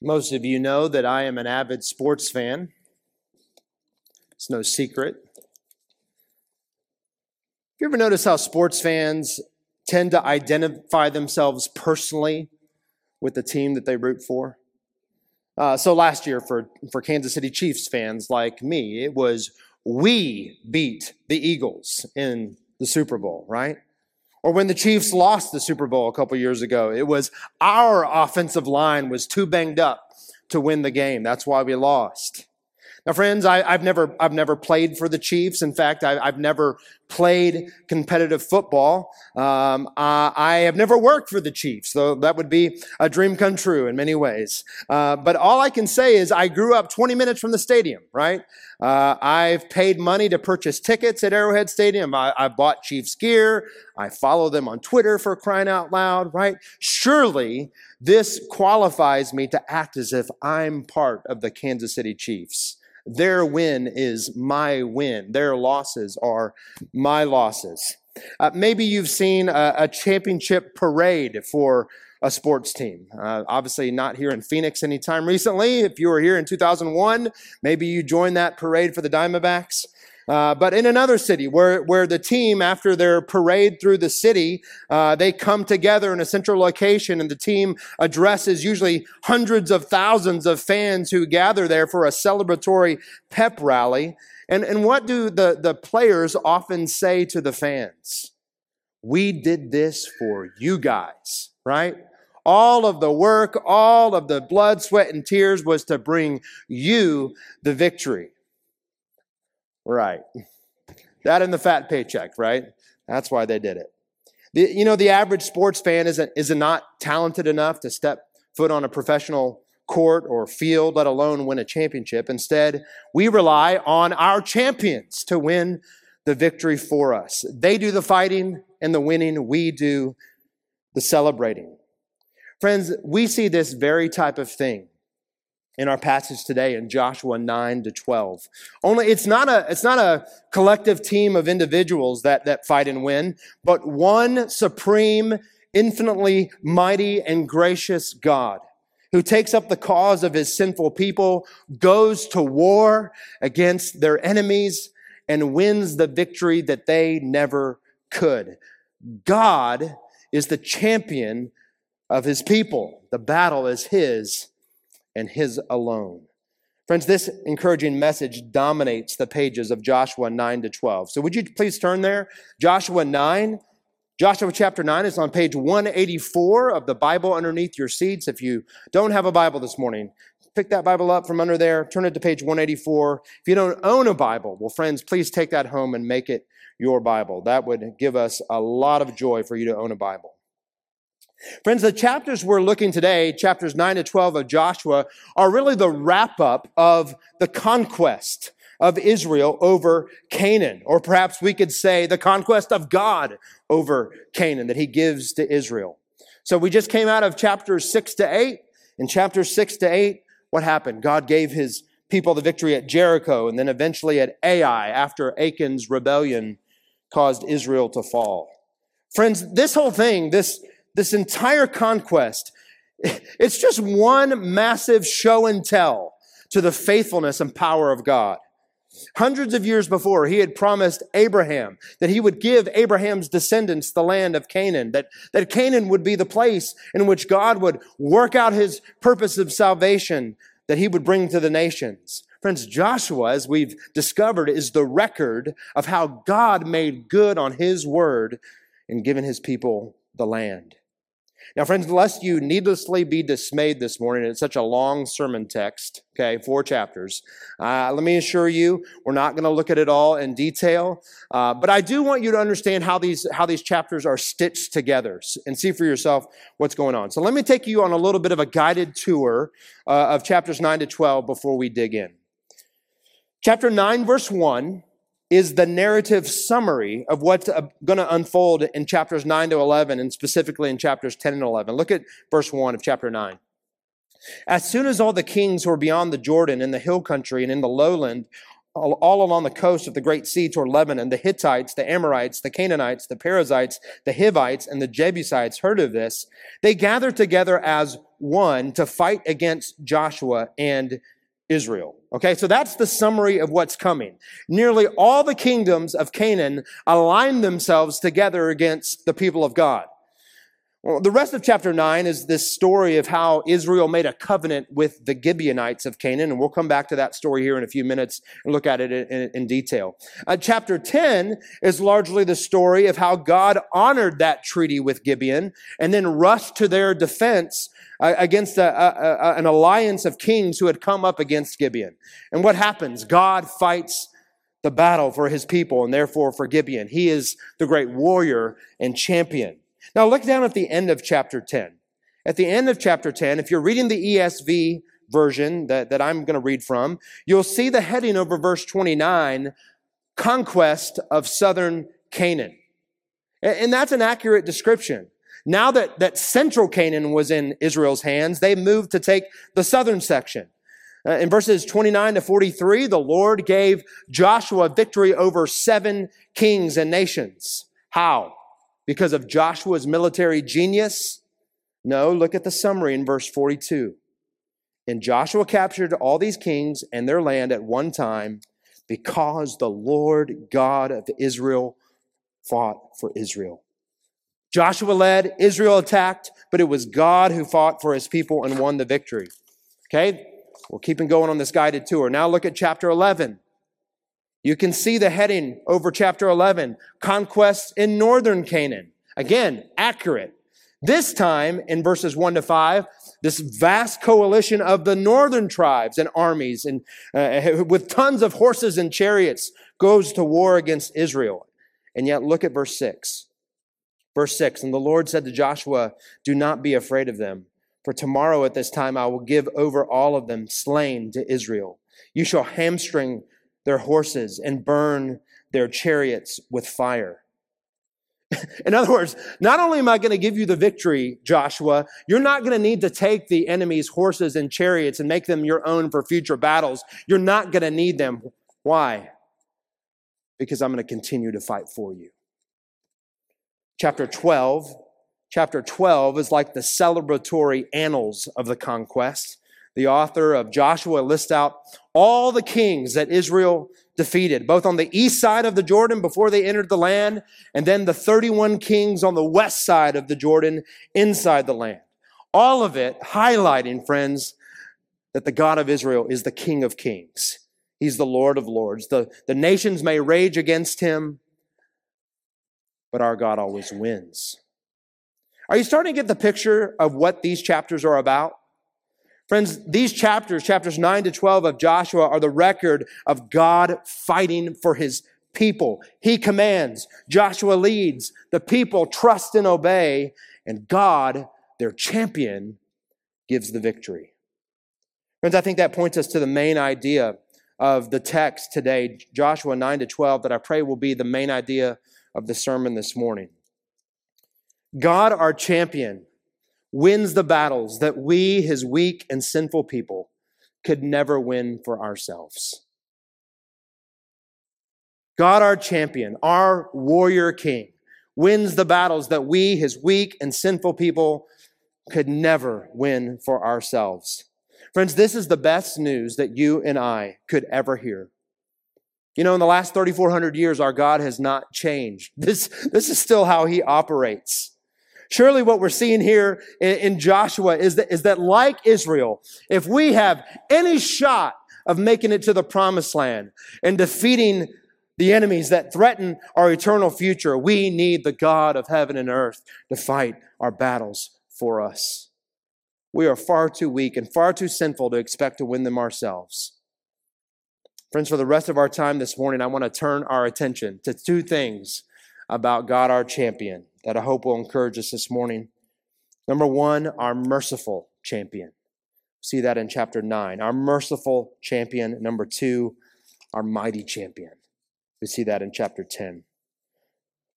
Most of you know that I am an avid sports fan. It's no secret. You ever notice how sports fans tend to identify themselves personally with the team that they root for? Uh, so last year, for, for Kansas City Chiefs fans like me, it was we beat the Eagles in the Super Bowl, right? Or when the Chiefs lost the Super Bowl a couple years ago, it was our offensive line was too banged up to win the game. That's why we lost. Now, friends, I, have never, I've never played for the Chiefs. In fact, I, have never played competitive football. Um, I, I, have never worked for the Chiefs, though that would be a dream come true in many ways. Uh, but all I can say is I grew up 20 minutes from the stadium, right? Uh, I've paid money to purchase tickets at Arrowhead Stadium. I, I bought Chiefs gear. I follow them on Twitter for crying out loud, right? Surely this qualifies me to act as if I'm part of the Kansas City Chiefs. Their win is my win. Their losses are my losses. Uh, maybe you've seen a, a, championship parade for a sports team. Uh, obviously, not here in Phoenix anytime recently. If you were here in 2001, maybe you joined that parade for the Diamondbacks. Uh, but in another city where, where the team, after their parade through the city, uh, they come together in a central location and the team addresses usually hundreds of thousands of fans who gather there for a celebratory pep rally. And, and what do the, the players often say to the fans? We did this for you guys, right? All of the work, all of the blood, sweat, and tears was to bring you the victory. Right. That and the fat paycheck, right? That's why they did it. The, you know, the average sports fan isn't, is not talented enough to step foot on a professional court or field, let alone win a championship. Instead, we rely on our champions to win the victory for us. They do the fighting and the winning, we do the celebrating. Friends, we see this very type of thing in our passage today in Joshua 9 to 12. Only it's not a it's not a collective team of individuals that that fight and win, but one supreme, infinitely mighty and gracious God who takes up the cause of his sinful people, goes to war against their enemies and wins the victory that they never could. God is the champion of his people. The battle is his and His alone. Friends, this encouraging message dominates the pages of Joshua 9 to 12. So would you please turn there? Joshua 9. Joshua chapter 9 is on page 184 of the Bible underneath your seats. If you don't have a Bible this morning, pick that Bible up from under there, turn it to page 184. If you don't own a Bible, well, friends, please take that home and make it your Bible. That would give us a lot of joy for you to own a Bible. Friends, the chapters we're looking today, chapters 9 to 12 of Joshua, are really the wrap up of the conquest of Israel over Canaan. Or perhaps we could say the conquest of God over Canaan that he gives to Israel. So we just came out of chapters 6 to 8. In chapters 6 to 8, what happened? God gave his people the victory at Jericho and then eventually at Ai after Achan's rebellion caused Israel to fall. Friends, this whole thing, this this entire conquest, it's just one massive show and tell to the faithfulness and power of God. Hundreds of years before, he had promised Abraham that he would give Abraham's descendants the land of Canaan, that, that Canaan would be the place in which God would work out his purpose of salvation that he would bring to the nations. Friends, Joshua, as we've discovered, is the record of how God made good on his word and given his people the land. Now, friends, lest you needlessly be dismayed this morning, it's such a long sermon text, okay, four chapters. Uh, let me assure you, we're not going to look at it all in detail, uh, but I do want you to understand how these, how these chapters are stitched together and see for yourself what's going on. So let me take you on a little bit of a guided tour uh, of chapters 9 to 12 before we dig in. Chapter 9, verse 1 is the narrative summary of what's uh, going to unfold in chapters 9 to 11 and specifically in chapters 10 and 11. Look at verse 1 of chapter 9. As soon as all the kings who were beyond the Jordan in the hill country and in the lowland, all, all along the coast of the great sea toward Lebanon, the Hittites, the Amorites, the Canaanites, the Perizzites, the Hivites, and the Jebusites heard of this, they gathered together as one to fight against Joshua and Israel. Okay, so that's the summary of what's coming. Nearly all the kingdoms of Canaan align themselves together against the people of God. Well, the rest of chapter 9 is this story of how Israel made a covenant with the Gibeonites of Canaan, and we'll come back to that story here in a few minutes and look at it in, in, detail. Uh, chapter 10 is largely the story of how God honored that treaty with Gibeon and then rushed to their defense Uh, against a, a, a, an alliance of kings who had come up against Gibeon. And what happens? God fights the battle for his people and therefore for Gibeon. He is the great warrior and champion. Now look down at the end of chapter 10. At the end of chapter 10, if you're reading the ESV version that, that I'm going to read from, you'll see the heading over verse 29, conquest of southern Canaan. And that's an accurate description. Now that, that central Canaan was in Israel's hands, they moved to take the southern section. Uh, in verses 29 to 43, the Lord gave Joshua victory over seven kings and nations. How? because of Joshua's military genius? No, look at the summary in verse 42. And Joshua captured all these kings and their land at one time because the Lord God of Israel fought for Israel. Joshua led, Israel attacked, but it was God who fought for his people and won the victory. Okay? We're keeping going on this guided tour. Now look at chapter 11. You can see the heading over chapter 11 conquests in northern Canaan. Again, accurate. This time in verses 1 to 5, this vast coalition of the northern tribes and armies and uh, with tons of horses and chariots goes to war against Israel. And yet look at verse 6. Verse 6, and the Lord said to Joshua, do not be afraid of them, for tomorrow at this time I will give over all of them slain to Israel. You shall hamstring their horses and burn their chariots with fire. In other words, not only am I going to give you the victory, Joshua, you're not going to need to take the enemy's horses and chariots and make them your own for future battles. You're not going to need them. Why? Because I'm going to continue to fight for you. Chapter 12. Chapter 12 is like the celebratory annals of the conquest the author of Joshua, lists out all the kings that Israel defeated, both on the east side of the Jordan before they entered the land, and then the 31 kings on the west side of the Jordan inside the land. All of it highlighting, friends, that the God of Israel is the King of kings. He's the Lord of lords. The, the nations may rage against him, but our God always wins. Are you starting to get the picture of what these chapters are about? Friends, these chapters, chapters 9 to 12 of Joshua, are the record of God fighting for his people. He commands, Joshua leads, the people trust and obey, and God, their champion, gives the victory. Friends, I think that points us to the main idea of the text today, Joshua 9 to 12, that I pray will be the main idea of the sermon this morning. God, our champion, wins the battles that we, his weak and sinful people, could never win for ourselves. God, our champion, our warrior king, wins the battles that we, his weak and sinful people, could never win for ourselves. Friends, this is the best news that you and I could ever hear. You know, in the last 3,400 years, our God has not changed. This, this is still how he operates. Surely what we're seeing here in, in Joshua is that, is that like Israel, if we have any shot of making it to the promised land and defeating the enemies that threaten our eternal future, we need the God of heaven and earth to fight our battles for us. We are far too weak and far too sinful to expect to win them ourselves. Friends, for the rest of our time this morning, I want to turn our attention to two things about God, our champion that I hope will encourage us this morning. Number one, our merciful champion. See that in chapter 9. Our merciful champion. Number two, our mighty champion. We see that in chapter 10.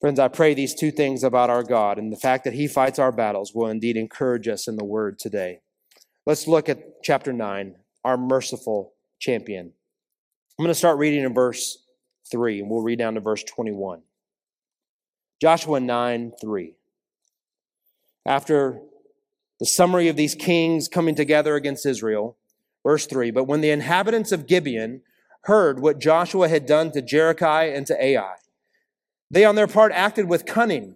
Friends, I pray these two things about our God and the fact that He fights our battles will indeed encourage us in the Word today. Let's look at chapter 9, our merciful champion. I'm going to start reading in verse 3, and we'll read down to verse 21. Joshua 9 3. After the summary of these kings coming together against Israel. Verse 3 But when the inhabitants of Gibeon heard what Joshua had done to Jericho and to Ai, they on their part acted with cunning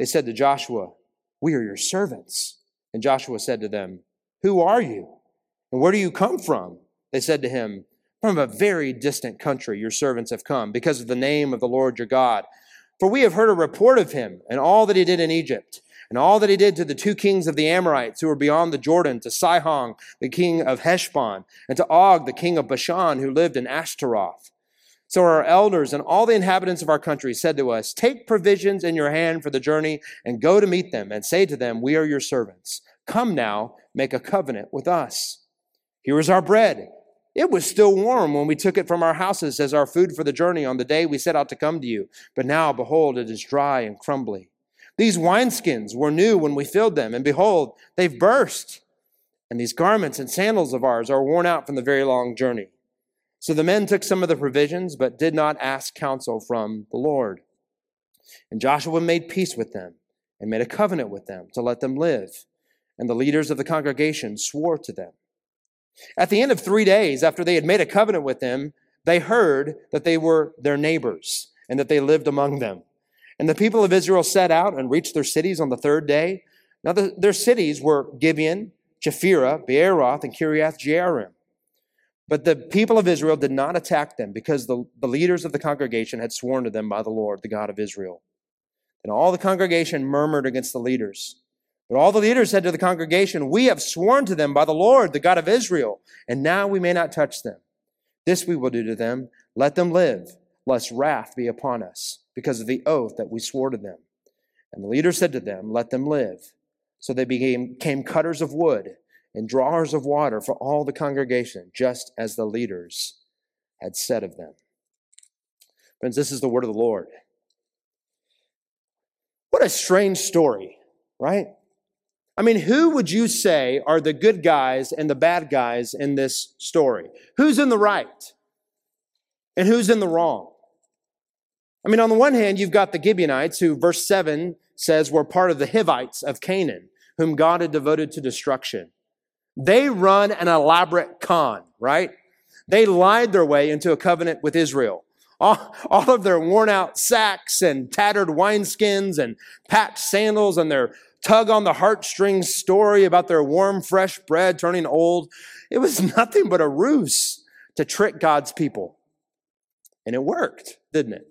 They said to Joshua, We are your servants. And Joshua said to them, Who are you? And where do you come from? They said to him, From a very distant country your servants have come, because of the name of the Lord your God. For we have heard a report of him and all that he did in Egypt, and all that he did to the two kings of the Amorites who were beyond the Jordan, to Sihon, the king of Heshbon, and to Og, the king of Bashan, who lived in Ashtaroth. So our elders and all the inhabitants of our country said to us, Take provisions in your hand for the journey and go to meet them and say to them, We are your servants. Come now, make a covenant with us. Here is our bread. It was still warm when we took it from our houses as our food for the journey on the day we set out to come to you. But now, behold, it is dry and crumbly. These wineskins were new when we filled them, and behold, they've burst. And these garments and sandals of ours are worn out from the very long journey. So the men took some of the provisions, but did not ask counsel from the Lord. And Joshua made peace with them and made a covenant with them to let them live. And the leaders of the congregation swore to them. At the end of three days, after they had made a covenant with them, they heard that they were their neighbors and that they lived among them. And the people of Israel set out and reached their cities on the third day. Now, the, their cities were Gibeon, Chephirah, Beeroth, and Kiriath Jearim. But the people of Israel did not attack them because the, the leaders of the congregation had sworn to them by the Lord, the God of Israel. And all the congregation murmured against the leaders. But all the leaders said to the congregation, We have sworn to them by the Lord, the God of Israel, and now we may not touch them. This we will do to them. Let them live, lest wrath be upon us, because of the oath that we swore to them. And the leader said to them, Let them live. So they became, became cutters of wood and drawers of water for all the congregation, just as the leaders had said of them. Friends, this is the word of the Lord. What a strange story, right? I mean, who would you say are the good guys and the bad guys in this story? Who's in the right? And who's in the wrong? I mean, on the one hand, you've got the Gibeonites, who verse 7 says were part of the Hivites of Canaan, whom God had devoted to destruction. They run an elaborate con, right? They lied their way into a covenant with Israel. All, of their worn out sacks and tattered wineskins and patched sandals and their tug on the heartstrings story about their warm, fresh bread turning old. It was nothing but a ruse to trick God's people. And it worked, didn't it?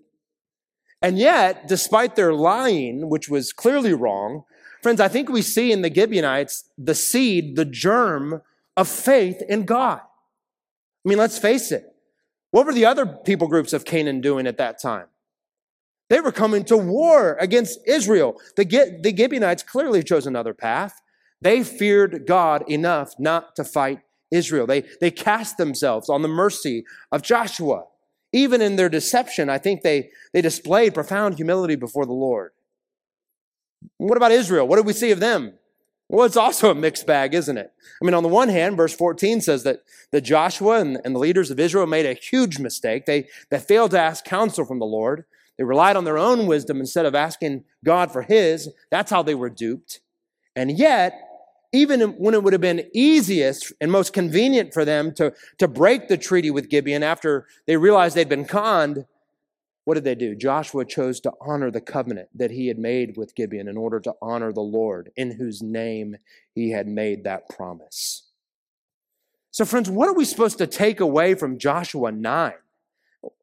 And yet, despite their lying, which was clearly wrong, Friends, I think we see in the Gibeonites the seed, the germ of faith in God. I mean, let's face it. What were the other people groups of Canaan doing at that time? They were coming to war against Israel. The, the Gibeonites clearly chose another path. They feared God enough not to fight Israel. They, they cast themselves on the mercy of Joshua. Even in their deception, I think they, they displayed profound humility before the Lord. What about Israel? What did we see of them? Well, it's also a mixed bag, isn't it? I mean, on the one hand, verse 14 says that, that Joshua and, and the leaders of Israel made a huge mistake. They, they failed to ask counsel from the Lord. They relied on their own wisdom instead of asking God for his. That's how they were duped. And yet, even when it would have been easiest and most convenient for them to, to break the treaty with Gibeon after they realized they'd been conned, what did they do? Joshua chose to honor the covenant that he had made with Gibeon in order to honor the Lord, in whose name he had made that promise. So, friends, what are we supposed to take away from Joshua 9?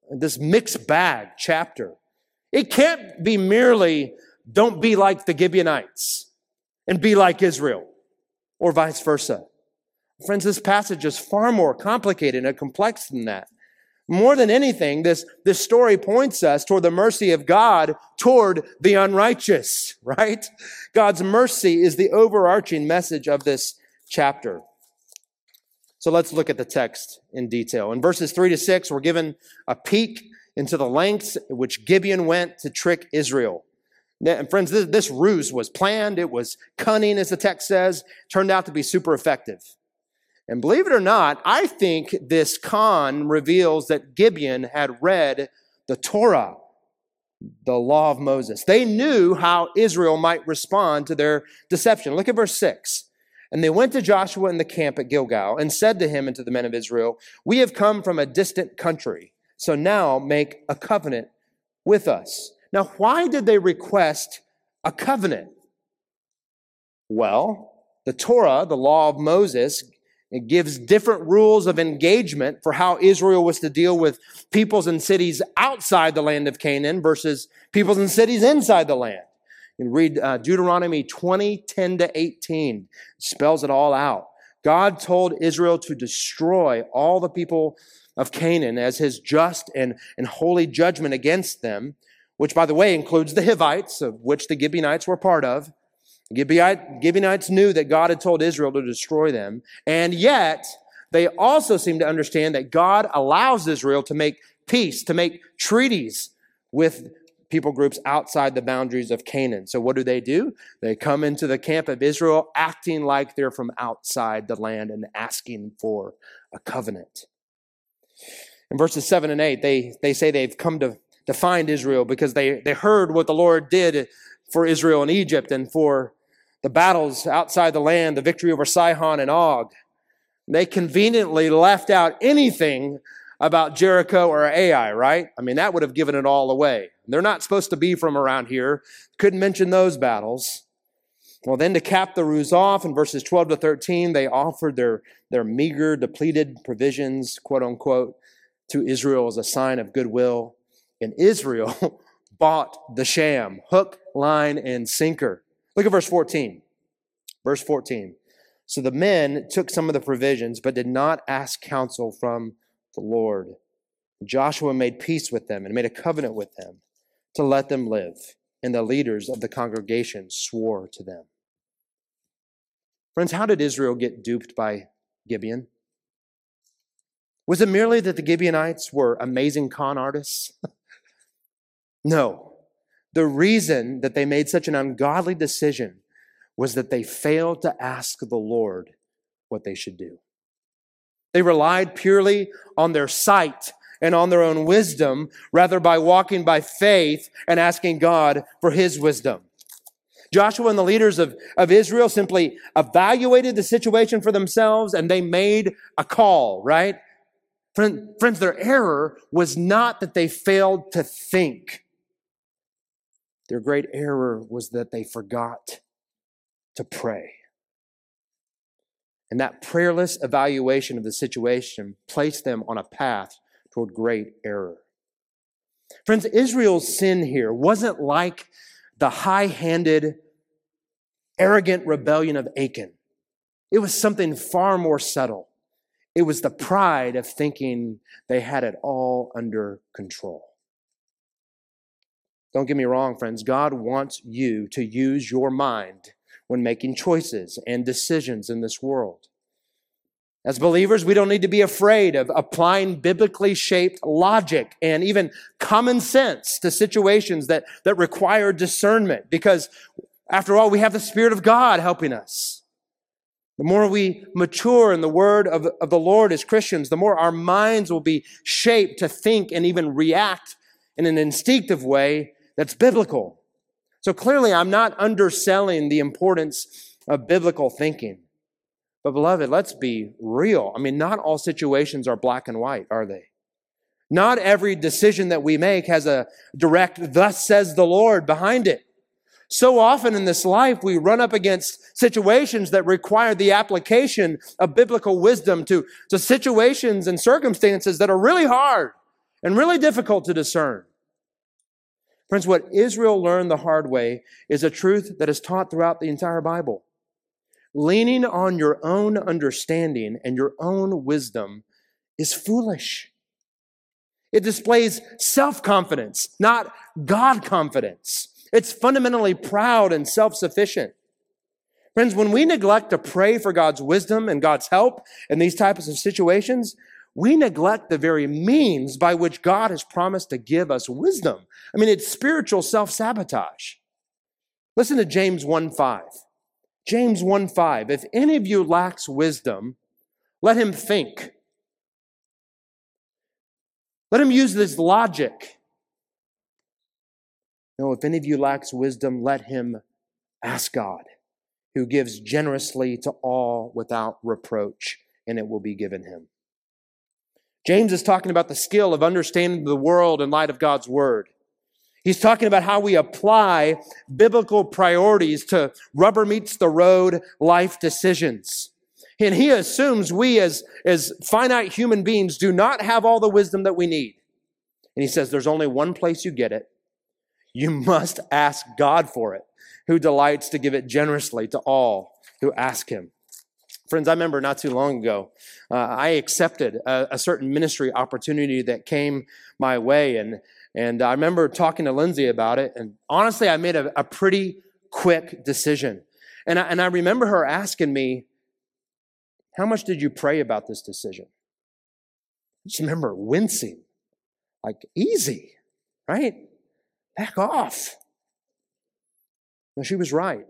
This mixed bag chapter. It can't be merely don't be like the Gibeonites and be like Israel, or vice versa. Friends, this passage is far more complicated and complex than that. More than anything, this, this story points us toward the mercy of God toward the unrighteous, right? God's mercy is the overarching message of this chapter. So let's look at the text in detail. In verses 3 to 6, we're given a peek into the lengths which Gibeon went to trick Israel. And friends, this, this ruse was planned, it was cunning, as the text says, turned out to be super effective. And believe it or not, I think this con reveals that Gibeon had read the Torah, the law of Moses. They knew how Israel might respond to their deception. Look at verse 6. And they went to Joshua in the camp at Gilgal and said to him and to the men of Israel, We have come from a distant country, so now make a covenant with us. Now, why did they request a covenant? Well, the Torah, the law of Moses, it gives different rules of engagement for how Israel was to deal with peoples and cities outside the land of Canaan versus peoples and cities inside the land. You read uh, Deuteronomy 20, 10 to 18, it spells it all out. God told Israel to destroy all the people of Canaan as his just and, and holy judgment against them, which, by the way, includes the Hivites, of which the Gibeonites were part of. Gibeonites knew that God had told Israel to destroy them, and yet they also seem to understand that God allows Israel to make peace, to make treaties with people groups outside the boundaries of Canaan. So what do they do? They come into the camp of Israel acting like they're from outside the land and asking for a covenant. In verses 7 and 8, they, they say they've come to, to find Israel because they, they heard what the Lord did for Israel in Egypt and for the battles outside the land, the victory over Sihon and Og. They conveniently left out anything about Jericho or Ai, right? I mean, that would have given it all away. They're not supposed to be from around here. Couldn't mention those battles. Well, then to cap the ruse off in verses 12 to 13, they offered their, their meager, depleted provisions, quote unquote, to Israel as a sign of goodwill. And Israel bought the sham, hook, line, and sinker. Look at verse 14. Verse 14. So the men took some of the provisions, but did not ask counsel from the Lord. Joshua made peace with them and made a covenant with them to let them live, and the leaders of the congregation swore to them. Friends, how did Israel get duped by Gibeon? Was it merely that the Gibeonites were amazing con artists? no. The reason that they made such an ungodly decision was that they failed to ask the Lord what they should do. They relied purely on their sight and on their own wisdom rather by walking by faith and asking God for his wisdom. Joshua and the leaders of, of Israel simply evaluated the situation for themselves and they made a call, right? Friends, their error was not that they failed to think. Their great error was that they forgot to pray. And that prayerless evaluation of the situation placed them on a path toward great error. Friends, Israel's sin here wasn't like the high handed, arrogant rebellion of Achan. It was something far more subtle. It was the pride of thinking they had it all under control. Don't get me wrong, friends. God wants you to use your mind when making choices and decisions in this world. As believers, we don't need to be afraid of applying biblically shaped logic and even common sense to situations that, that require discernment because, after all, we have the Spirit of God helping us. The more we mature in the word of, of the Lord as Christians, the more our minds will be shaped to think and even react in an instinctive way that's biblical. So clearly, I'm not underselling the importance of biblical thinking. But, beloved, let's be real. I mean, not all situations are black and white, are they? Not every decision that we make has a direct, thus says the Lord behind it. So often in this life, we run up against situations that require the application of biblical wisdom to, to situations and circumstances that are really hard and really difficult to discern. Friends, what Israel learned the hard way is a truth that is taught throughout the entire Bible. Leaning on your own understanding and your own wisdom is foolish. It displays self confidence, not God confidence. It's fundamentally proud and self sufficient. Friends, when we neglect to pray for God's wisdom and God's help in these types of situations, we neglect the very means by which God has promised to give us wisdom. I mean, it's spiritual self sabotage. Listen to James 1 5. James 1 5. If any of you lacks wisdom, let him think. Let him use this logic. No, if any of you lacks wisdom, let him ask God, who gives generously to all without reproach, and it will be given him. James is talking about the skill of understanding the world in light of God's word. He's talking about how we apply biblical priorities to rubber meets the road life decisions. And he assumes we as, as finite human beings do not have all the wisdom that we need. And he says there's only one place you get it. You must ask God for it, who delights to give it generously to all who ask him. Friends, I remember not too long ago, uh, I accepted a, a, certain ministry opportunity that came my way. And, and I remember talking to Lindsay about it. And honestly, I made a, a pretty quick decision. And I, and I remember her asking me, How much did you pray about this decision? I just remember wincing, like, easy, right? Back off. No, she was right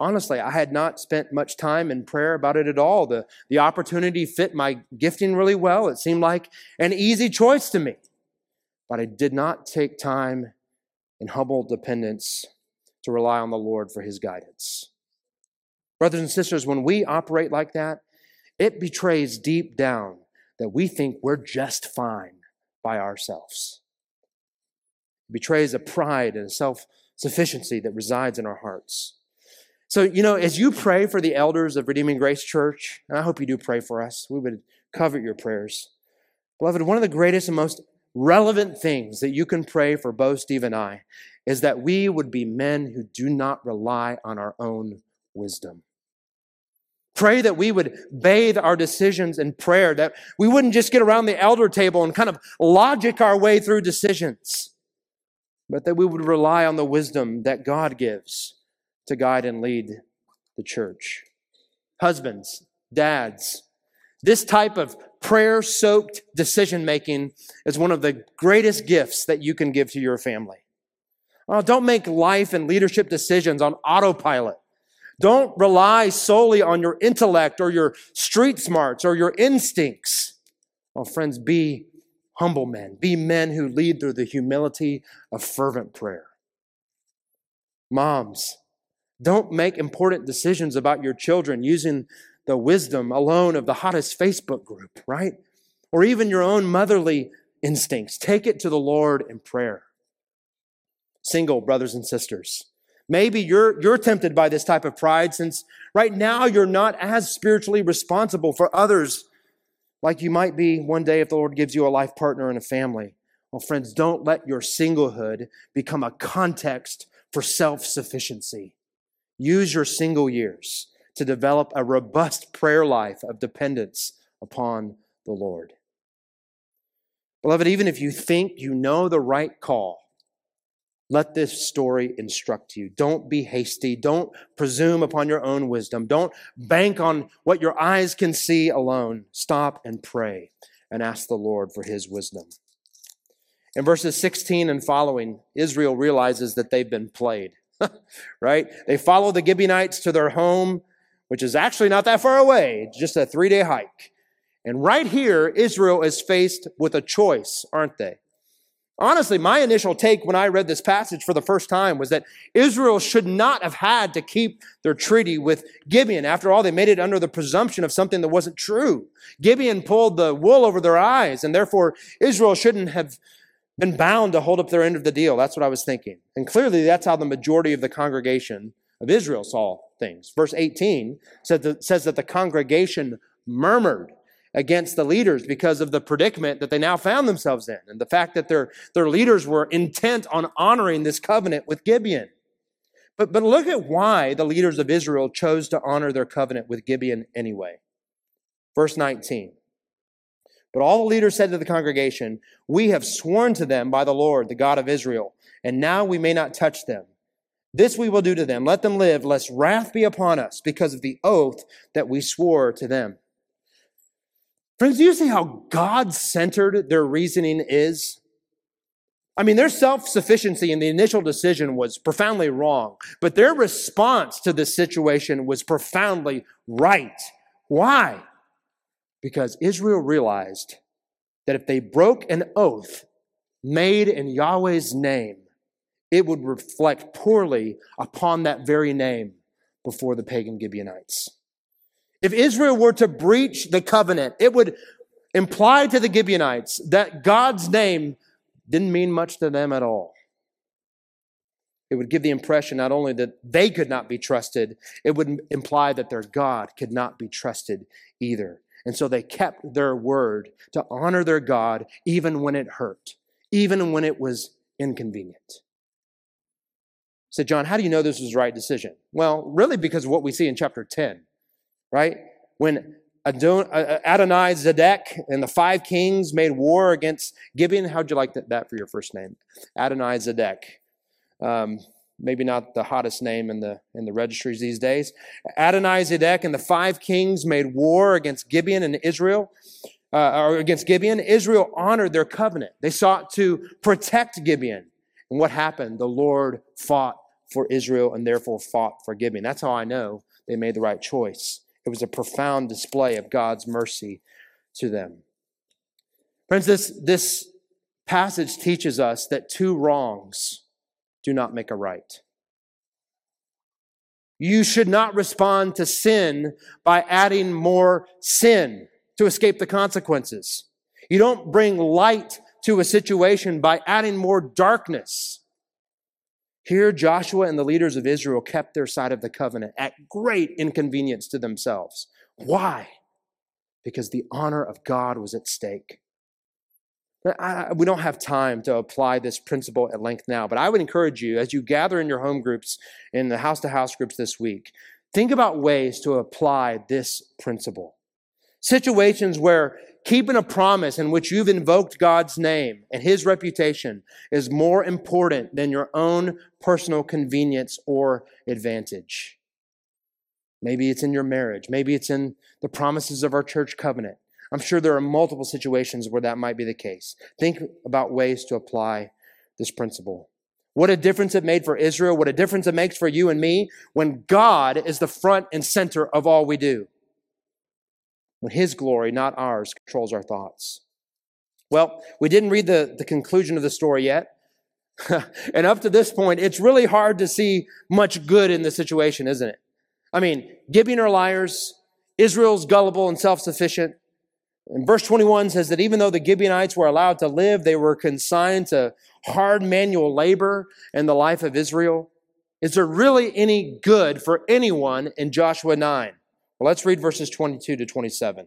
honestly, I had not spent much time in prayer about it at all. The, the opportunity fit my gifting really well. It seemed like an easy choice to me. But I did not take time in humble dependence to rely on the Lord for his guidance. Brothers and sisters, when we operate like that, it betrays deep down that we think we're just fine by ourselves. It betrays a pride and a self sufficiency that resides in our hearts. So, you know, as you pray for the elders of Redeeming Grace Church, and I hope you do pray for us, we would covet your prayers. Beloved, one of the greatest and most relevant things that you can pray for both Steve and I is that we would be men who do not rely on our own wisdom. Pray that we would bathe our decisions in prayer, that we wouldn't just get around the elder table and kind of logic our way through decisions, but that we would rely on the wisdom that God gives to guide and lead the church. Husbands, dads, this type of prayer soaked decision making is one of the greatest gifts that you can give to your family. Oh, don't make life and leadership decisions on autopilot. Don't rely solely on your intellect or your street smarts or your instincts. Well, friends, be humble men. Be men who lead through the humility of fervent prayer. Moms, don't make important decisions about your children using the wisdom alone of the hottest Facebook group, right? Or even your own motherly instincts. Take it to the Lord in prayer. Single brothers and sisters. Maybe you're, you're tempted by this type of pride since right now you're not as spiritually responsible for others like you might be one day if the Lord gives you a life partner and a family. Well, friends, don't let your singlehood become a context for self sufficiency. Use your single years to develop a robust prayer life of dependence upon the Lord. Beloved, even if you think you know the right call, let this story instruct you. Don't be hasty. Don't presume upon your own wisdom. Don't bank on what your eyes can see alone. Stop and pray and ask the Lord for his wisdom. In verses 16 and following, Israel realizes that they've been played. right? They follow the Gibeonites to their home, which is actually not that far away, It's just a three day hike. And right here, Israel is faced with a choice, aren't they? Honestly, my initial take when I read this passage for the first time was that Israel should not have had to keep their treaty with Gibeon. After all, they made it under the presumption of something that wasn't true. Gibeon pulled the wool over their eyes, and therefore Israel shouldn't have been bound to hold up their end of the deal. That's what I was thinking. And clearly, that's how the majority of the congregation of Israel saw things. Verse 18 says that, says that the congregation murmured against the leaders because of the predicament that they now found themselves in and the fact that their, their leaders were intent on honoring this covenant with Gibeon. But, but look at why the leaders of Israel chose to honor their covenant with Gibeon anyway. Verse 19. But all the leaders said to the congregation, We have sworn to them by the Lord, the God of Israel, and now we may not touch them. This we will do to them. Let them live, lest wrath be upon us because of the oath that we swore to them. Friends, do you see how God centered their reasoning is? I mean, their self sufficiency in the initial decision was profoundly wrong, but their response to this situation was profoundly right. Why? Because Israel realized that if they broke an oath made in Yahweh's name, it would reflect poorly upon that very name before the pagan Gibeonites. If Israel were to breach the covenant, it would imply to the Gibeonites that God's name didn't mean much to them at all. It would give the impression not only that they could not be trusted, it would imply that their God could not be trusted either. And so they kept their word to honor their God even when it hurt, even when it was inconvenient said, Jon, how do you know this was the right decision? Well, really because of what we see in chapter 10, right? When Adonai Zedek and the five kings made war against Gibeon. How'd you like that for your first name? Adonai Zedek. Um, maybe not the hottest name in the in the registries these days. Adonai Zedek and the five kings made war against Gibeon and Israel, uh, or against Gibeon. Israel honored their covenant. They sought to protect Gibeon. And what happened? The Lord fought for Israel and therefore fought for Gibeon. That's how I know they made the right choice. It was a profound display of God's mercy to them. Friends, this, this passage teaches us that two wrongs do not make a right. You should not respond to sin by adding more sin to escape the consequences. You don't bring light to a situation by adding more darkness. Here, Joshua and the leaders of Israel kept their side of the covenant at great inconvenience to themselves. Why? Because the honor of God was at stake. I, we don't have time to apply this principle at length now, but I would encourage you as you gather in your home groups, in the house to house groups this week, think about ways to apply this principle. Situations where keeping a promise in which you've invoked God's name and his reputation is more important than your own personal convenience or advantage. Maybe it's in your marriage. Maybe it's in the promises of our church covenant. I'm sure there are multiple situations where that might be the case. Think about ways to apply this principle. What a difference it made for Israel. What a difference it makes for you and me when God is the front and center of all we do when His glory, not ours, controls our thoughts. Well, we didn't read the, the conclusion of the story yet. and up to this point, it's really hard to see much good in the situation, isn't it? I mean, Gibeon are liars, Israel's gullible and self sufficient. And verse 21 says that even though the Gibeonites were allowed to live, they were consigned to hard manual labor in the life of Israel. Is there really any good for anyone in Joshua 9? Well, let's read verses 22 to 27.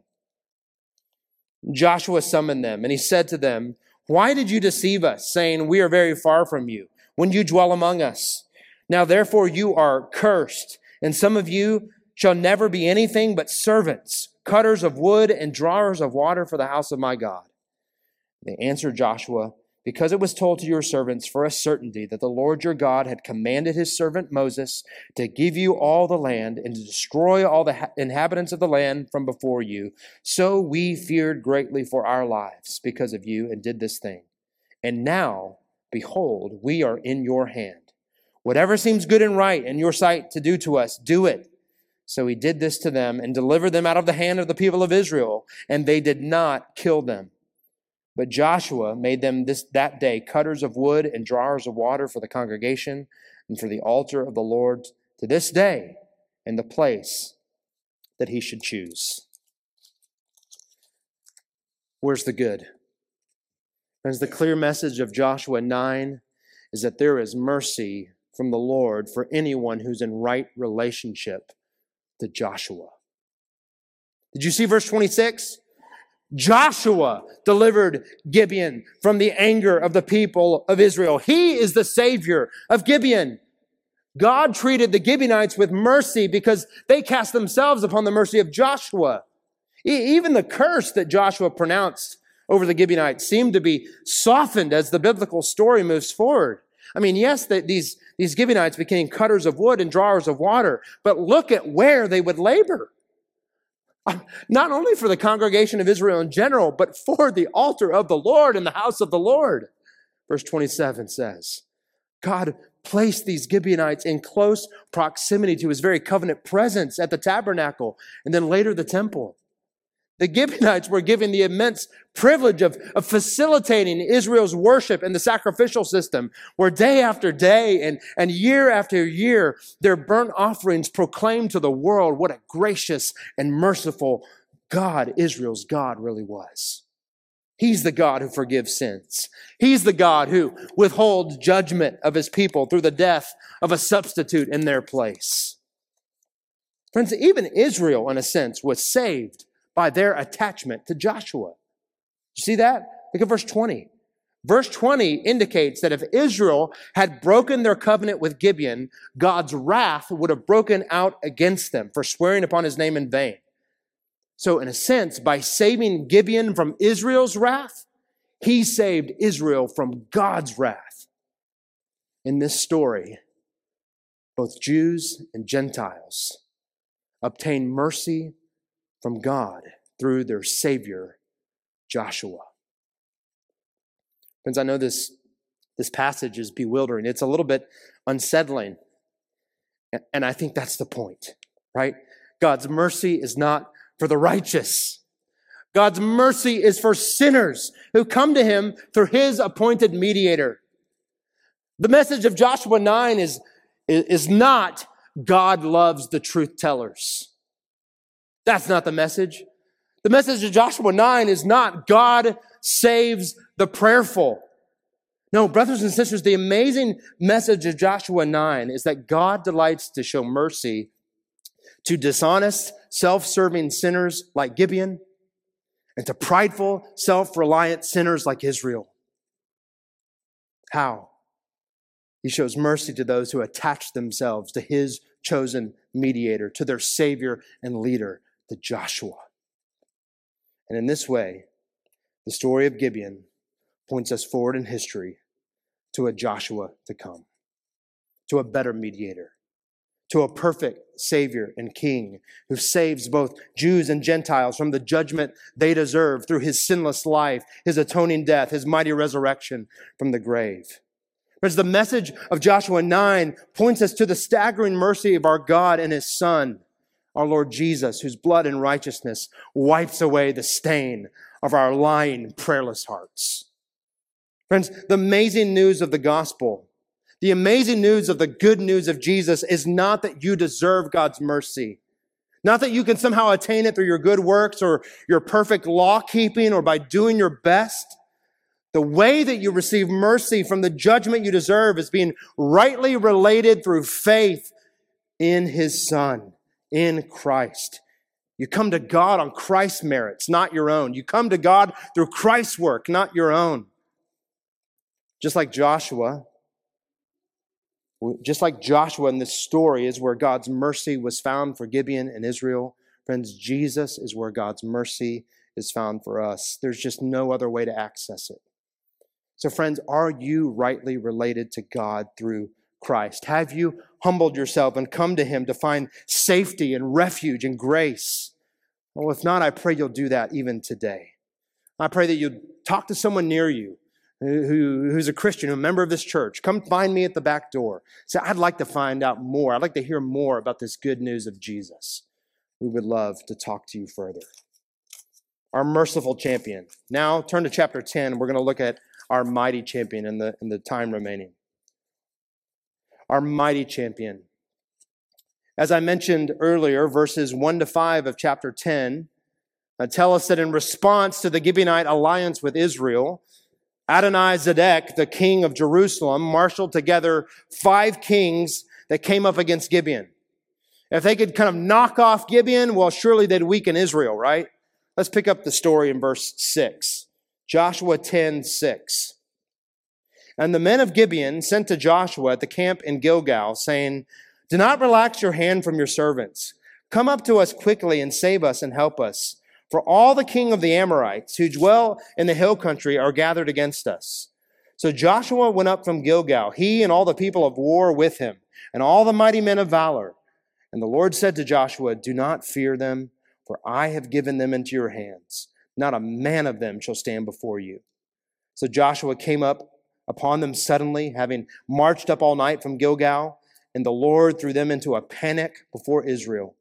Joshua summoned them, and he said to them, Why did you deceive us, saying, We are very far from you, when you dwell among us? Now therefore you are cursed, and some of you shall never be anything but servants, cutters of wood and drawers of water for the house of my God. They answered Joshua, because it was told to your servants for a certainty that the Lord your God had commanded his servant Moses to give you all the land and to destroy all the inhabitants of the land from before you. So we feared greatly for our lives because of you and did this thing. And now, behold, we are in your hand. Whatever seems good and right in your sight to do to us, do it. So he did this to them and delivered them out of the hand of the people of Israel, and they did not kill them. But Joshua made them this, that day cutters of wood and drawers of water for the congregation and for the altar of the Lord to this day in the place that he should choose. Where's the good? Friends, the clear message of Joshua 9 is that there is mercy from the Lord for anyone who's in right relationship to Joshua. Did you see verse 26? Joshua delivered Gibeon from the anger of the people of Israel. He is the savior of Gibeon. God treated the Gibeonites with mercy because they cast themselves upon the mercy of Joshua. Even the curse that Joshua pronounced over the Gibeonites seemed to be softened as the biblical story moves forward. I mean, yes, that these, these Gibeonites became cutters of wood and drawers of water, but look at where they would labor. Um, not only for the congregation of Israel in general, but for the altar of the Lord and the house of the Lord. Verse 27 says, God placed these Gibeonites in close proximity to his very covenant presence at the tabernacle and then later the temple. The Gibeonites were given the immense privilege of, of facilitating Israel's worship in the sacrificial system, where day after day and, and year after year, their burnt offerings proclaimed to the world what a gracious and merciful God Israel's God really was. He's the God who forgives sins. He's the God who withholds judgment of his people through the death of a substitute in their place. Friends, even Israel, in a sense, was saved by their attachment to Joshua. You see that? Look at verse 20. Verse 20 indicates that if Israel had broken their covenant with Gibeon, God's wrath would have broken out against them for swearing upon his name in vain. So, in a sense, by saving Gibeon from Israel's wrath, he saved Israel from God's wrath. In this story, both Jews and Gentiles obtain mercy from God through their Savior, Joshua. Friends, I know this, this passage is bewildering. It's a little bit unsettling. And I think that's the point, right? God's mercy is not for the righteous. God's mercy is for sinners who come to him through his appointed mediator. The message of Joshua 9 is, is not God loves the truth tellers. That's not the message. The message of Joshua 9 is not God saves the prayerful. No, brothers and sisters, the amazing message of Joshua 9 is that God delights to show mercy to dishonest, self-serving sinners like Gibeon and to prideful, self-reliant sinners like Israel. How? He shows mercy to those who attach themselves to his chosen mediator, to their savior and leader, Joshua. And in this way, the story of Gibeon points us forward in history to a Joshua to come, to a better mediator, to a perfect Savior and King who saves both Jews and Gentiles from the judgment they deserve through his sinless life, his atoning death, his mighty resurrection from the grave. As the message of Joshua 9 points us to the staggering mercy of our God and his Son our Lord Jesus, whose blood and righteousness wipes away the stain of our lying, prayerless hearts. Friends, the amazing news of the gospel, the amazing news of the good news of Jesus is not that you deserve God's mercy. Not that you can somehow attain it through your good works or your perfect law keeping or by doing your best. The way that you receive mercy from the judgment you deserve is being rightly related through faith in his son in Christ. You come to God on Christ's merits, not your own. You come to God through Christ's work, not your own. Just like Joshua, just like Joshua in this story is where God's mercy was found for Gibeon and Israel. Friends, Jesus is where God's mercy is found for us. There's just no other way to access it. So, friends, are you rightly related to God through Christ? Have you humbled yourself and come to Him to find safety and refuge and grace? Well, if not, I pray you'll do that even today. I pray that you'll talk to someone near you who, who's a Christian, a member of this church. Come find me at the back door. Say, I'd like to find out more. I'd like to hear more about this good news of Jesus. We would love to talk to you further. Our merciful champion. Now turn to chapter 10. We're going to look at our mighty champion in the, in the time remaining our mighty champion. As I mentioned earlier, verses 1 to 5 of chapter 10 uh, tell us that in response to the Gibeonite alliance with Israel, Adonai Zedek, the king of Jerusalem, marshaled together five kings that came up against Gibeon. If they could kind of knock off Gibeon, well, surely they'd weaken Israel, right? Let's pick up the story in verse 6. Joshua 10 6. And the men of Gibeon sent to Joshua at the camp in Gilgal, saying, Do not relax your hand from your servants. Come up to us quickly and save us and help us. For all the king of the Amorites who dwell in the hill country are gathered against us. So Joshua went up from Gilgal, he and all the people of war with him, and all the mighty men of valor. And the Lord said to Joshua, Do not fear them, for I have given them into your hands. Not a man of them shall stand before you. So Joshua came up upon them suddenly, having marched up all night from Gilgal, and the Lord threw them into a panic before Israel.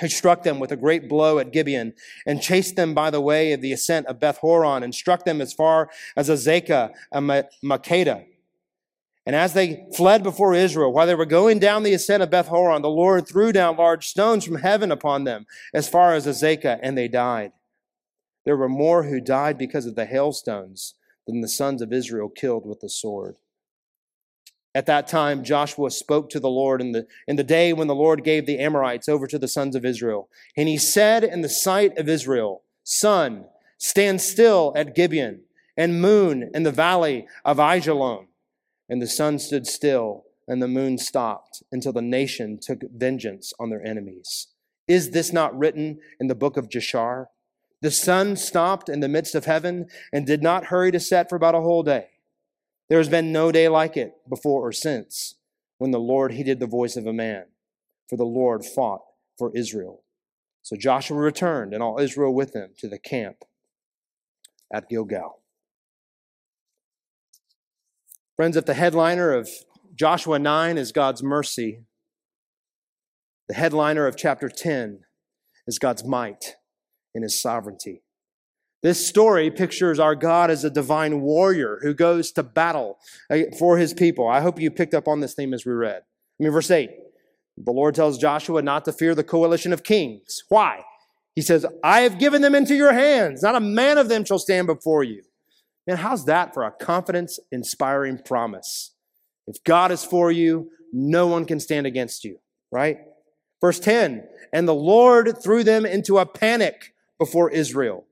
He struck them with a great blow at Gibeon and chased them by the way of the ascent of Beth Horon and struck them as far as Azekah and Makkedah. And as they fled before Israel, while they were going down the ascent of Beth Horon, the Lord threw down large stones from heaven upon them as far as Azekah, and they died. There were more who died because of the hailstones than the sons of Israel killed with the sword. At that time, Joshua spoke to the Lord in the, in the day when the Lord gave the Amorites over to the sons of Israel. And he said in the sight of Israel, Sun, stand still at Gibeon, and moon in the valley of Ajalon. And the sun stood still, and the moon stopped until the nation took vengeance on their enemies. Is this not written in the book of Jashar? The sun stopped in the midst of heaven and did not hurry to set for about a whole day. There has been no day like it before or since when the Lord heeded the voice of a man, for the Lord fought for Israel. So Joshua returned and all Israel with him to the camp at Gilgal. Friends, if the headliner of Joshua 9 is God's mercy, the headliner of chapter 10 is God's might in his sovereignty. This story pictures our God as a divine warrior who goes to battle uh, for his people. I hope you picked up on this theme as we read. I mean, verse 8 the Lord tells Joshua not to fear the coalition of kings. Why? He says, I have given them into your hands. Not a man of them shall stand before you. Man, how's that for a confidence inspiring promise? If God is for you, no one can stand against you, right? Verse 10 And the Lord threw them into a panic before Israel.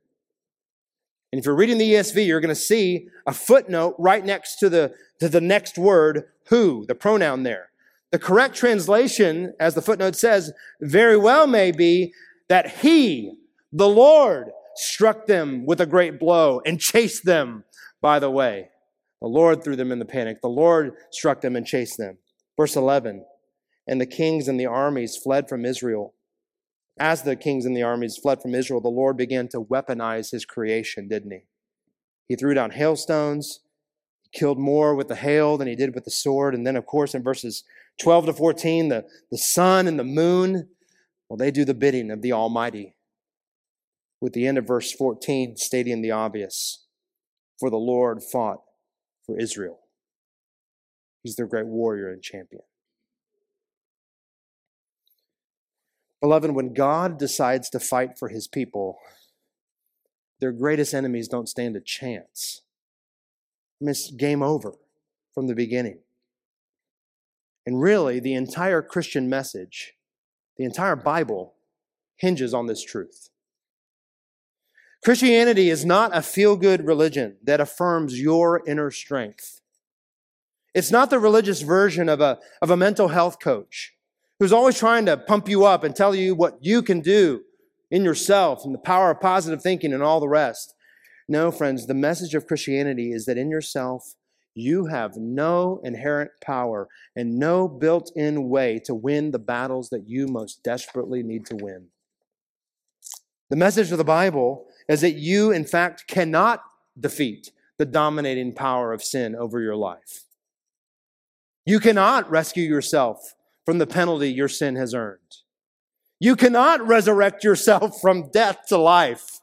And if you're reading the ESV, you're going to see a footnote right next to the, to the next word, who, the pronoun there. The correct translation, as the footnote says, very well may be that he, the Lord, struck them with a great blow and chased them by the way. The Lord threw them in the panic. The Lord struck them and chased them. Verse 11 And the kings and the armies fled from Israel as the kings and the armies fled from Israel, the Lord began to weaponize his creation, didn't he? He threw down hailstones, killed more with the hail than he did with the sword. And then, of course, in verses 12 to 14, the, the sun and the moon, well, they do the bidding of the Almighty. With the end of verse 14 stating the obvious For the Lord fought for Israel. He's their great warrior and champion. Beloved, when God decides to fight for his people, their greatest enemies don't stand a chance. Game over from the beginning. And really, the entire Christian message, the entire Bible, hinges on this truth. Christianity is not a feel good religion that affirms your inner strength. It's not the religious version of a, of a mental health coach who's always trying to pump you up and tell you what you can do in yourself and the power of positive thinking and all the rest. No, friends, the message of Christianity is that in yourself, you have no inherent power and no built in way to win the battles that you most desperately need to win. The message of the Bible is that you, in fact, cannot defeat the dominating power of sin over your life. You cannot rescue yourself from the penalty your sin has earned. You cannot resurrect yourself from death to life.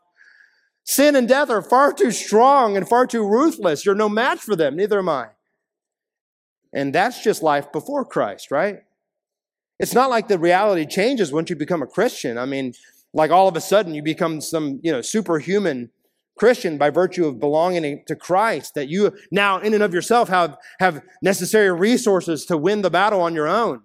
Sin and death are far too strong and far too ruthless. You're no match for them, neither am I. And that's just life before Christ, right? It's not like the reality changes once you become a Christian. I mean, like all of a sudden you become some, you know, superhuman Christian by virtue of belonging to Christ, that you now in and of yourself have, have necessary resources to win the battle on your own.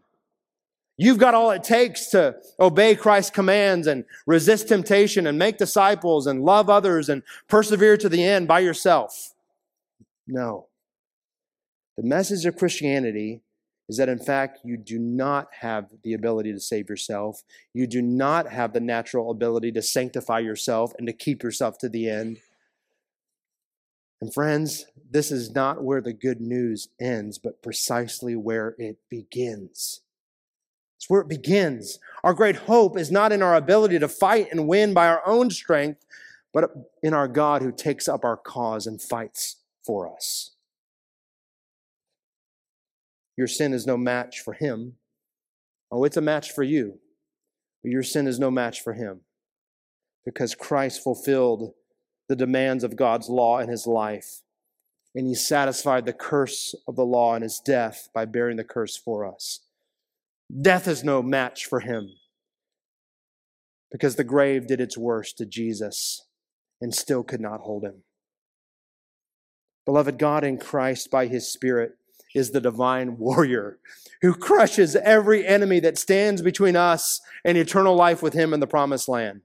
You've got all it takes to obey Christ's commands and resist temptation and make disciples and love others and persevere to the end by yourself. No. The message of Christianity is that in fact you do not have the ability to save yourself. You do not have the natural ability to sanctify yourself and to keep yourself to the end. And friends, this is not where the good news ends, but precisely where it begins. It's where it begins. Our great hope is not in our ability to fight and win by our own strength, but in our God who takes up our cause and fights for us. Your sin is no match for him. Oh, it's a match for you, but your sin is no match for him because Christ fulfilled the demands of God's law in his life. And he satisfied the curse of the law in his death by bearing the curse for us. Death is no match for him because the grave did its worst to Jesus and still could not hold him. Beloved, God in Christ by his Spirit is the divine warrior who crushes every enemy that stands between us and eternal life with him in the promised land.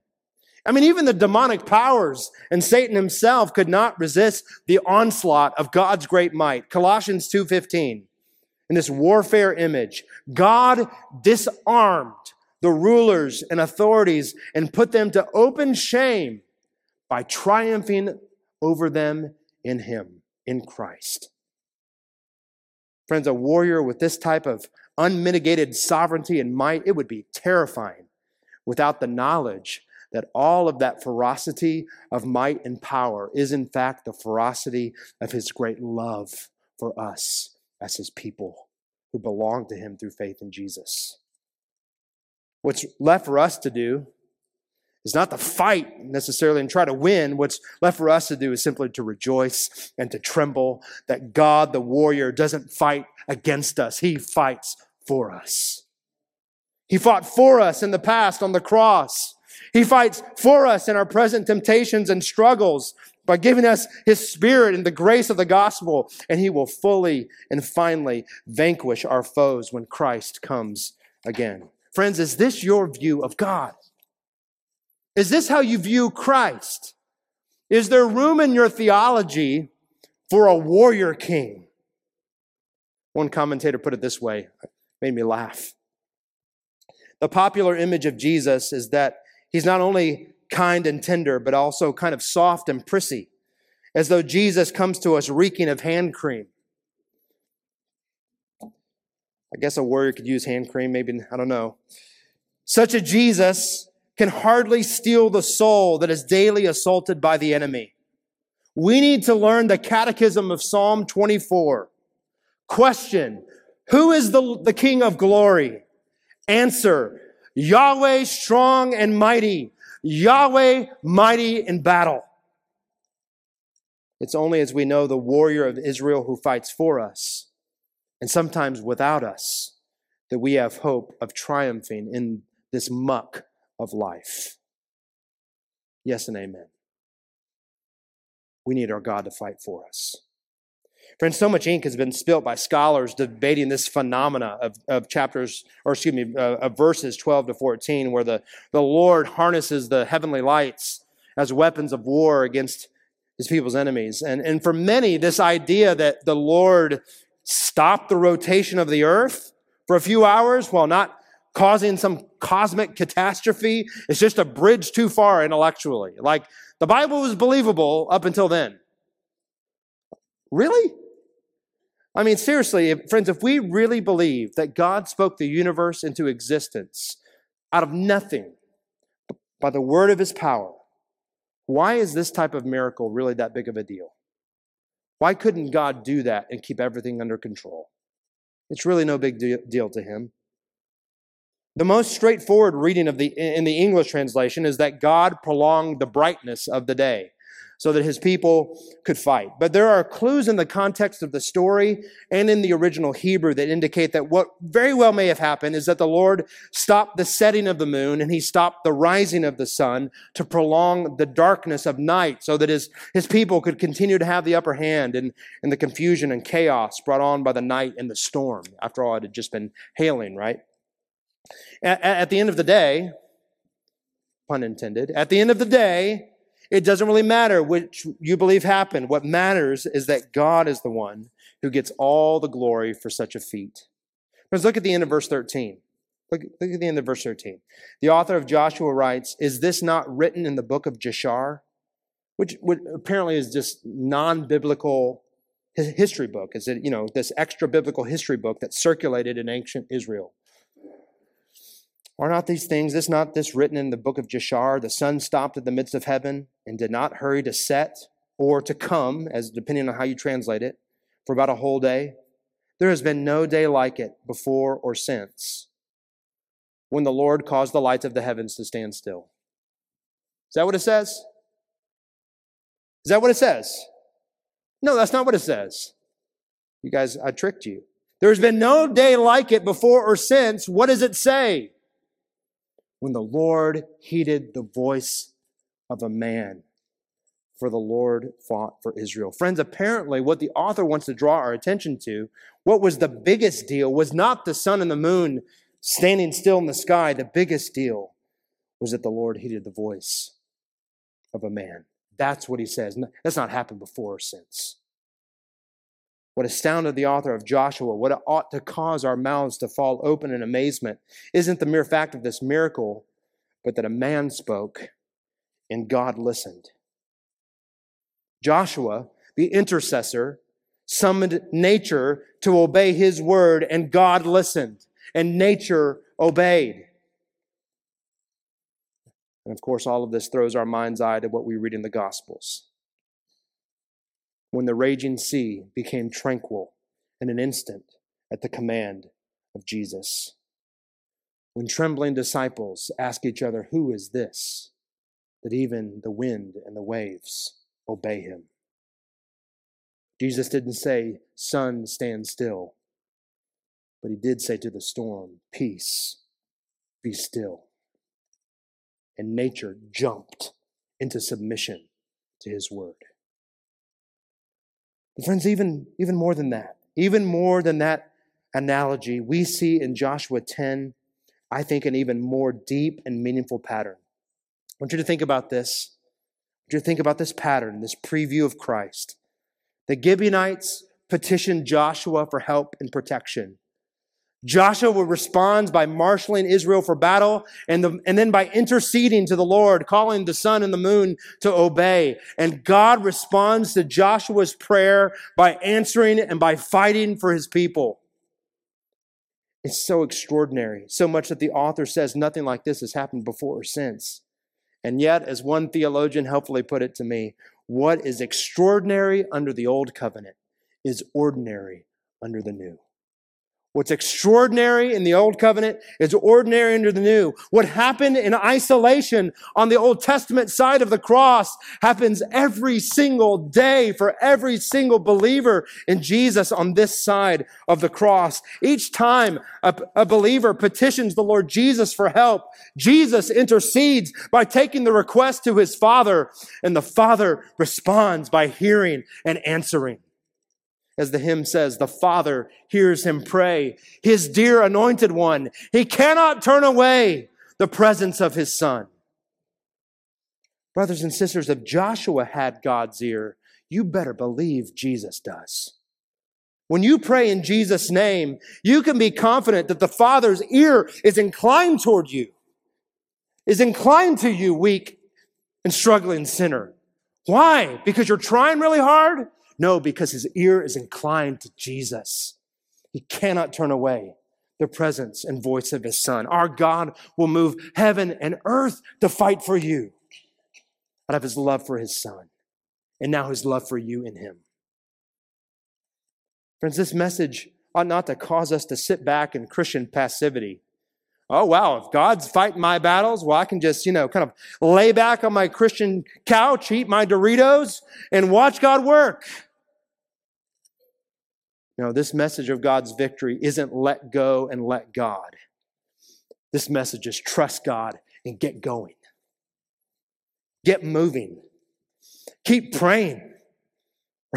I mean, even the demonic powers and Satan himself could not resist the onslaught of God's great might. Colossians 2.15. In this warfare image, God disarmed the rulers and authorities and put them to open shame by triumphing over them in Him, in Christ. Friends, a warrior with this type of unmitigated sovereignty and might, it would be terrifying without the knowledge that all of that ferocity of might and power is, in fact, the ferocity of his great love for us as his people who belong to him through faith in Jesus. What's left for us to do is not to fight necessarily and try to win. What's left for us to do is simply to rejoice and to tremble that God, the warrior, doesn't fight against us. He fights for us. He fought for us in the past on the cross. He fights for us in our present temptations and struggles by giving us his spirit and the grace of the gospel, and he will fully and finally vanquish our foes when Christ comes again. Friends, is this your view of God? Is this how you view Christ? Is there room in your theology for a warrior king? One commentator put it this way, it made me laugh. The popular image of Jesus is that He's not only kind and tender, but also kind of soft and prissy, as though Jesus comes to us reeking of hand cream. I guess a warrior could use hand cream, maybe, I don't know. Such a Jesus can hardly steal the soul that is daily assaulted by the enemy. We need to learn the catechism of Psalm 24. Question Who is the, the King of glory? Answer Yahweh strong and mighty, Yahweh mighty in battle. It's only as we know the warrior of Israel who fights for us, and sometimes without us, that we have hope of triumphing in this muck of life. Yes and amen. We need our God to fight for us. Friends, so much ink has been spilt by scholars debating this phenomena of, of chapters, or excuse me, uh, of verses 12 to 14, where the, the Lord harnesses the heavenly lights as weapons of war against his people's enemies. And, and for many, this idea that the Lord stopped the rotation of the earth for a few hours while not causing some cosmic catastrophe is just a bridge too far intellectually. Like the Bible was believable up until then. Really? I mean, seriously, if, friends, if we really believe that God spoke the universe into existence out of nothing by the word of his power, why is this type of miracle really that big of a deal? Why couldn't God do that and keep everything under control? It's really no big deal to him. The most straightforward reading of the in the English translation is that God prolonged the brightness of the day so that his people could fight. But there are clues in the context of the story and in the original Hebrew that indicate that what very well may have happened is that the Lord stopped the setting of the moon and he stopped the rising of the sun to prolong the darkness of night so that his, his people could continue to have the upper hand in, in the confusion and chaos brought on by the night and the storm. After all, it had just been hailing, right? At, at the end of the day, pun intended, at the end of the day, it doesn't really matter which you believe happened. What matters is that God is the one who gets all the glory for such a feat. Let's look at the end of verse 13. Look, look at the end of verse 13. The author of Joshua writes, Is this not written in the book of Jashar? which, which apparently is just non-biblical history book. Is it, you know, this extra biblical history book that circulated in ancient Israel. Are not these things, is not this written in the book of Jashar? The sun stopped in the midst of heaven and did not hurry to set or to come, as depending on how you translate it, for about a whole day. There has been no day like it before or since when the Lord caused the lights of the heavens to stand still. Is that what it says? Is that what it says? No, that's not what it says. You guys, I tricked you. There's been no day like it before or since. What does it say? When the Lord heeded the voice of a man, for the Lord fought for Israel. Friends, apparently, what the author wants to draw our attention to, what was the biggest deal, was not the sun and the moon standing still in the sky. The biggest deal was that the Lord heeded the voice of a man. That's what he says. That's not happened before or since. What astounded the author of Joshua, what ought to cause our mouths to fall open in amazement, isn't the mere fact of this miracle, but that a man spoke and God listened. Joshua, the intercessor, summoned nature to obey his word, and God listened, and nature obeyed. And of course, all of this throws our mind's eye to what we read in the Gospels. When the raging sea became tranquil in an instant at the command of Jesus. When trembling disciples ask each other, Who is this? that even the wind and the waves obey him. Jesus didn't say, Sun, stand still, but he did say to the storm, Peace, be still and nature jumped into submission to his word. But friends, even, even more than that, even more than that analogy, we see in Joshua 10, I think, an even more deep and meaningful pattern. I want you to think about this. I want you to think about this pattern, this preview of Christ. The Gibeonites petitioned Joshua for help and protection. Joshua responds by marshaling Israel for battle and, the, and then by interceding to the Lord, calling the sun and the moon to obey. And God responds to Joshua's prayer by answering and by fighting for his people. It's so extraordinary, so much that the author says nothing like this has happened before or since. And yet, as one theologian helpfully put it to me, what is extraordinary under the old covenant is ordinary under the new. What's extraordinary in the old covenant is ordinary under the new. What happened in isolation on the Old Testament side of the cross happens every single day for every single believer in Jesus on this side of the cross. Each time a, a believer petitions the Lord Jesus for help, Jesus intercedes by taking the request to his Father, and the Father responds by hearing and answering. As the hymn says, the Father hears him pray. His dear anointed one, he cannot turn away the presence of his son. Brothers and sisters, if Joshua had God's ear, you better believe Jesus does. When you pray in Jesus' name, you can be confident that the Father's ear is inclined toward you, is inclined to you, weak and struggling sinner. Why? Because you're trying really hard? No, because his ear is inclined to Jesus. He cannot turn away the presence and voice of his son. Our God will move heaven and earth to fight for you out of his love for his son and now his love for you in him. Friends, this message ought not to cause us to sit back in Christian passivity. Oh, wow, if God's fighting my battles, well, I can just, you know, kind of lay back on my Christian couch, eat my Doritos, and watch God work. No, this message of God's victory isn't let go and let God. This message is trust God and get going. Get moving. Keep praying,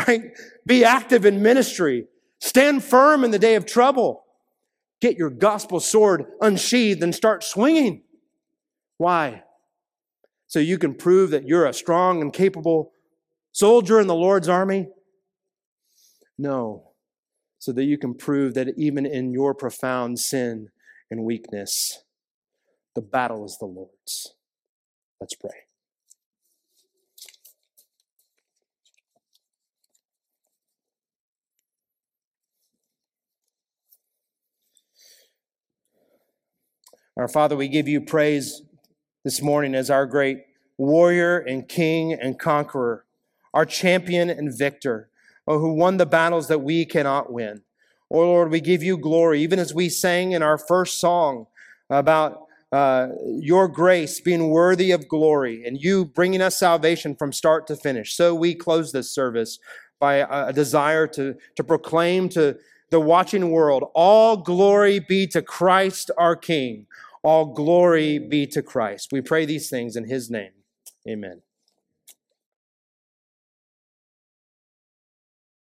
right? Be active in ministry. Stand firm in the day of trouble. Get your gospel sword unsheathed and start swinging. Why? So you can prove that you're a strong and capable soldier in the Lord's army? No, so that you can prove that even in your profound sin and weakness, the battle is the Lord's. Let's pray. Our Father, we give you praise this morning as our great warrior and king and conqueror, our champion and victor, oh, who won the battles that we cannot win. Oh Lord, we give you glory, even as we sang in our first song about uh, your grace being worthy of glory and you bringing us salvation from start to finish. So we close this service by a, a desire to, to proclaim to the watching world all glory be to Christ our King. All glory be to Christ. We pray these things in his name. Amen.